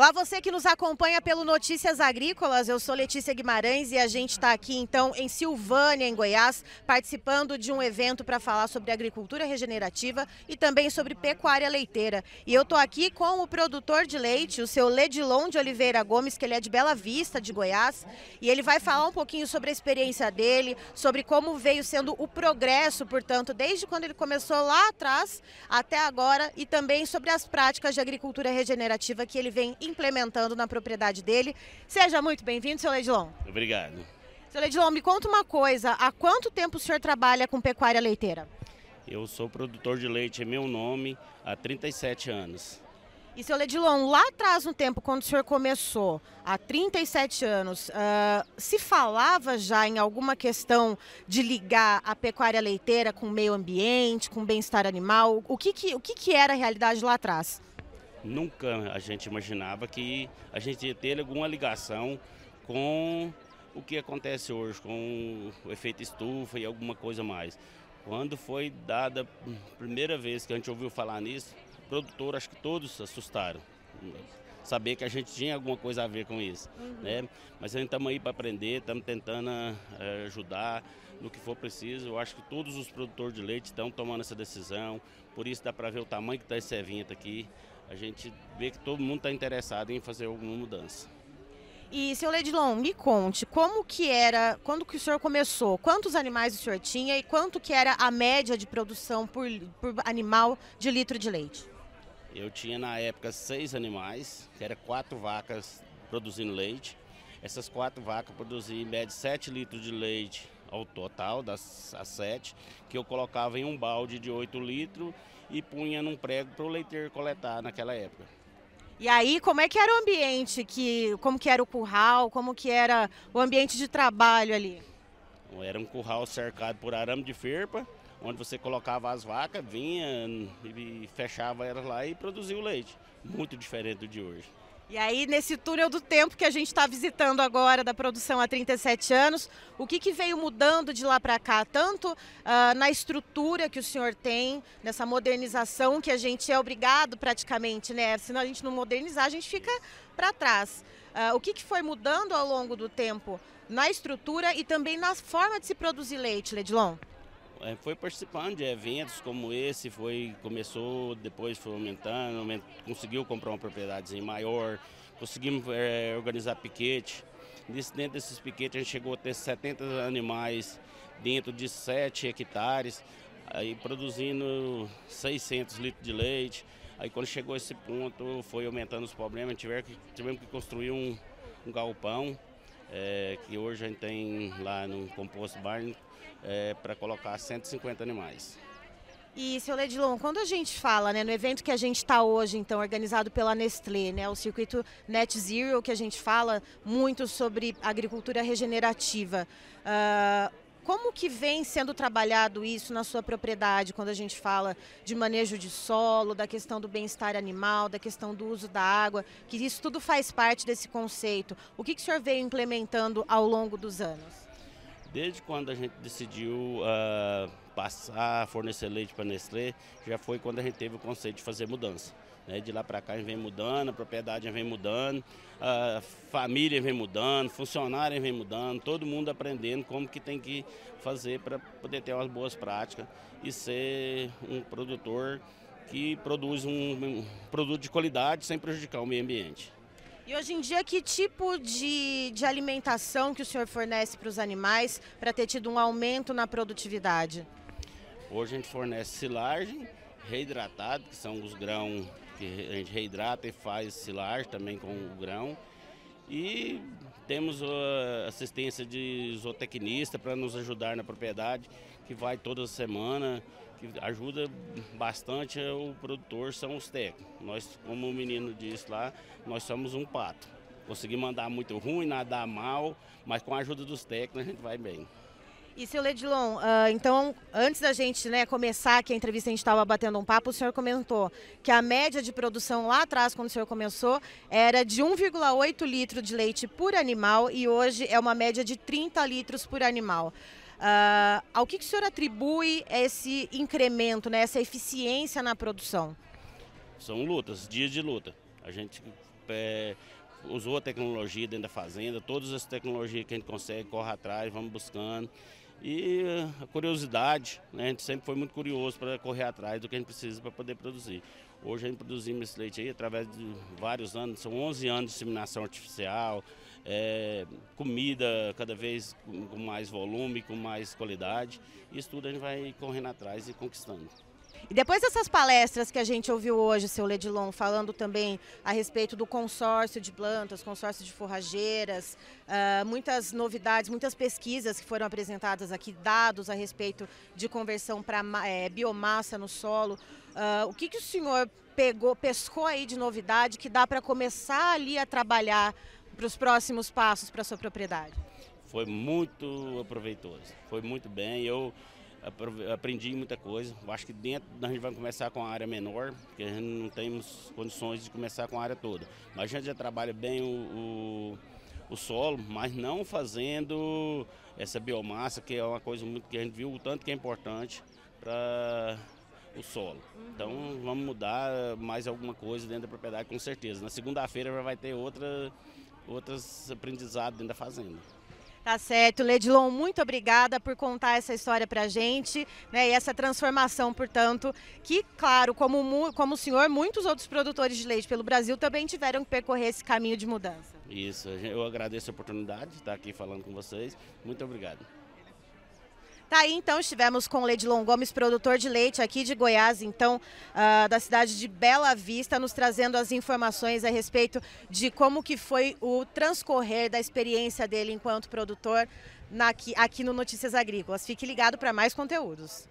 Olá, você que nos acompanha pelo Notícias Agrícolas, eu sou Letícia Guimarães e a gente está aqui então em Silvânia, em Goiás, participando de um evento para falar sobre agricultura regenerativa e também sobre pecuária leiteira. E eu estou aqui com o produtor de leite, o seu Ledilon de Oliveira Gomes, que ele é de Bela Vista, de Goiás, e ele vai falar um pouquinho sobre a experiência dele, sobre como veio sendo o progresso, portanto, desde quando ele começou lá atrás até agora e também sobre as práticas de agricultura regenerativa que ele vem implementando na propriedade dele. Seja muito bem-vindo, seu Ledilon. Obrigado. Seu Ledilon, me conta uma coisa, há quanto tempo o senhor trabalha com pecuária leiteira? Eu sou produtor de leite, é meu nome, há 37 anos. E seu Ledilon, lá atrás no tempo, quando o senhor começou, há 37 anos, uh, se falava já em alguma questão de ligar a pecuária leiteira com o meio ambiente, com o bem-estar animal? O que, que, o que, que era a realidade lá atrás? Nunca a gente imaginava que a gente ia ter alguma ligação com o que acontece hoje, com o efeito estufa e alguma coisa mais. Quando foi dada a primeira vez que a gente ouviu falar nisso, produtor, acho que todos se assustaram. Saber que a gente tinha alguma coisa a ver com isso. Uhum. Né? Mas a gente estamos aí para aprender, estamos tentando é, ajudar no que for preciso. Eu acho que todos os produtores de leite estão tomando essa decisão. Por isso dá para ver o tamanho que está esse evento aqui a gente vê que todo mundo está interessado em fazer alguma mudança. E, seu Ledilon, me conte, como que era, quando que o senhor começou, quantos animais o senhor tinha e quanto que era a média de produção por, por animal de litro de leite? Eu tinha na época seis animais, que eram quatro vacas produzindo leite. Essas quatro vacas produziam em média 7 litros de leite ao total, das as sete, que eu colocava em um balde de 8 litros e punha num prego para o leiteiro coletar naquela época. E aí, como é que era o ambiente, que, como que era o curral, como que era o ambiente de trabalho ali? Era um curral cercado por arame de ferpa, onde você colocava as vacas, vinha e fechava elas lá e produzia o leite. Muito diferente do de hoje. E aí, nesse túnel do tempo que a gente está visitando agora, da produção há 37 anos, o que, que veio mudando de lá para cá? Tanto uh, na estrutura que o senhor tem, nessa modernização que a gente é obrigado praticamente, né? Se a gente não modernizar, a gente fica para trás. Uh, o que, que foi mudando ao longo do tempo na estrutura e também na forma de se produzir leite, Ledilon? É, foi participando de eventos como esse, foi começou, depois foi aumentando, conseguiu comprar uma propriedade maior, conseguimos é, organizar piquete. Dentro desses piquetes a gente chegou a ter 70 animais dentro de 7 hectares, aí produzindo 600 litros de leite. Aí quando chegou esse ponto foi aumentando os problemas, tivemos tivemos que construir um, um galpão, é, que hoje a gente tem lá no Composto Barn, é, para colocar 150 animais. E, seu Ledilon, quando a gente fala, né, no evento que a gente está hoje, então, organizado pela Nestlé, né, o circuito Net Zero, que a gente fala muito sobre agricultura regenerativa, uh, como que vem sendo trabalhado isso na sua propriedade, quando a gente fala de manejo de solo, da questão do bem-estar animal, da questão do uso da água, que isso tudo faz parte desse conceito. O que, que o senhor veio implementando ao longo dos anos? Desde quando a gente decidiu uh, passar a fornecer leite para Nestlé, já foi quando a gente teve o conceito de fazer mudança. Né? De lá para cá vem mudando, a propriedade vem mudando, a família vem mudando, funcionário vem mudando, todo mundo aprendendo como que tem que fazer para poder ter umas boas práticas e ser um produtor que produz um, um produto de qualidade sem prejudicar o meio ambiente. E hoje em dia, que tipo de, de alimentação que o senhor fornece para os animais para ter tido um aumento na produtividade? Hoje a gente fornece silagem reidratado, que são os grãos que a gente reidrata e faz silagem também com o grão. E temos assistência de zootecnista para nos ajudar na propriedade, que vai toda semana que ajuda bastante o produtor são os técnicos. Nós, como o menino disse lá, nós somos um pato. Conseguimos mandar muito ruim, nadar mal, mas com a ajuda dos técnicos a gente vai bem. E seu Ledilon, uh, então, antes da gente né, começar aqui a entrevista, a gente estava batendo um papo, o senhor comentou que a média de produção lá atrás, quando o senhor começou, era de 1,8 litro de leite por animal e hoje é uma média de 30 litros por animal. Uh, ao que, que o senhor atribui esse incremento, né, essa eficiência na produção? São lutas, dias de luta. A gente é, usou a tecnologia dentro da fazenda, todas as tecnologias que a gente consegue, corre atrás, vamos buscando. E a curiosidade, né? a gente sempre foi muito curioso para correr atrás do que a gente precisa para poder produzir. Hoje a gente produzimos esse leite aí através de vários anos, são 11 anos de disseminação artificial, é, comida cada vez com mais volume, com mais qualidade. Isso tudo a gente vai correndo atrás e conquistando. E depois dessas palestras que a gente ouviu hoje, seu Ledilon, falando também a respeito do consórcio de plantas, consórcio de forrageiras, uh, muitas novidades, muitas pesquisas que foram apresentadas aqui, dados a respeito de conversão para é, biomassa no solo. Uh, o que, que o senhor pegou, pescou aí de novidade que dá para começar ali a trabalhar para os próximos passos para sua propriedade? Foi muito proveitoso, foi muito bem. Eu aprendi muita coisa. Acho que dentro a gente vai começar com a área menor, porque a gente não temos condições de começar com a área toda. Mas a gente já trabalha bem o, o, o solo, mas não fazendo essa biomassa, que é uma coisa muito que a gente viu o tanto que é importante para o solo. Então vamos mudar mais alguma coisa dentro da propriedade com certeza. Na segunda-feira vai ter outra, outros aprendizados dentro da fazenda. Tá certo. Ledilon, muito obrigada por contar essa história para a gente, né? E essa transformação, portanto, que, claro, como, como o senhor, muitos outros produtores de leite pelo Brasil também tiveram que percorrer esse caminho de mudança. Isso, eu agradeço a oportunidade de estar aqui falando com vocês. Muito obrigado. Tá aí, então, estivemos com o Ledilon Gomes, produtor de leite aqui de Goiás, então, uh, da cidade de Bela Vista, nos trazendo as informações a respeito de como que foi o transcorrer da experiência dele enquanto produtor na, aqui, aqui no Notícias Agrícolas. Fique ligado para mais conteúdos.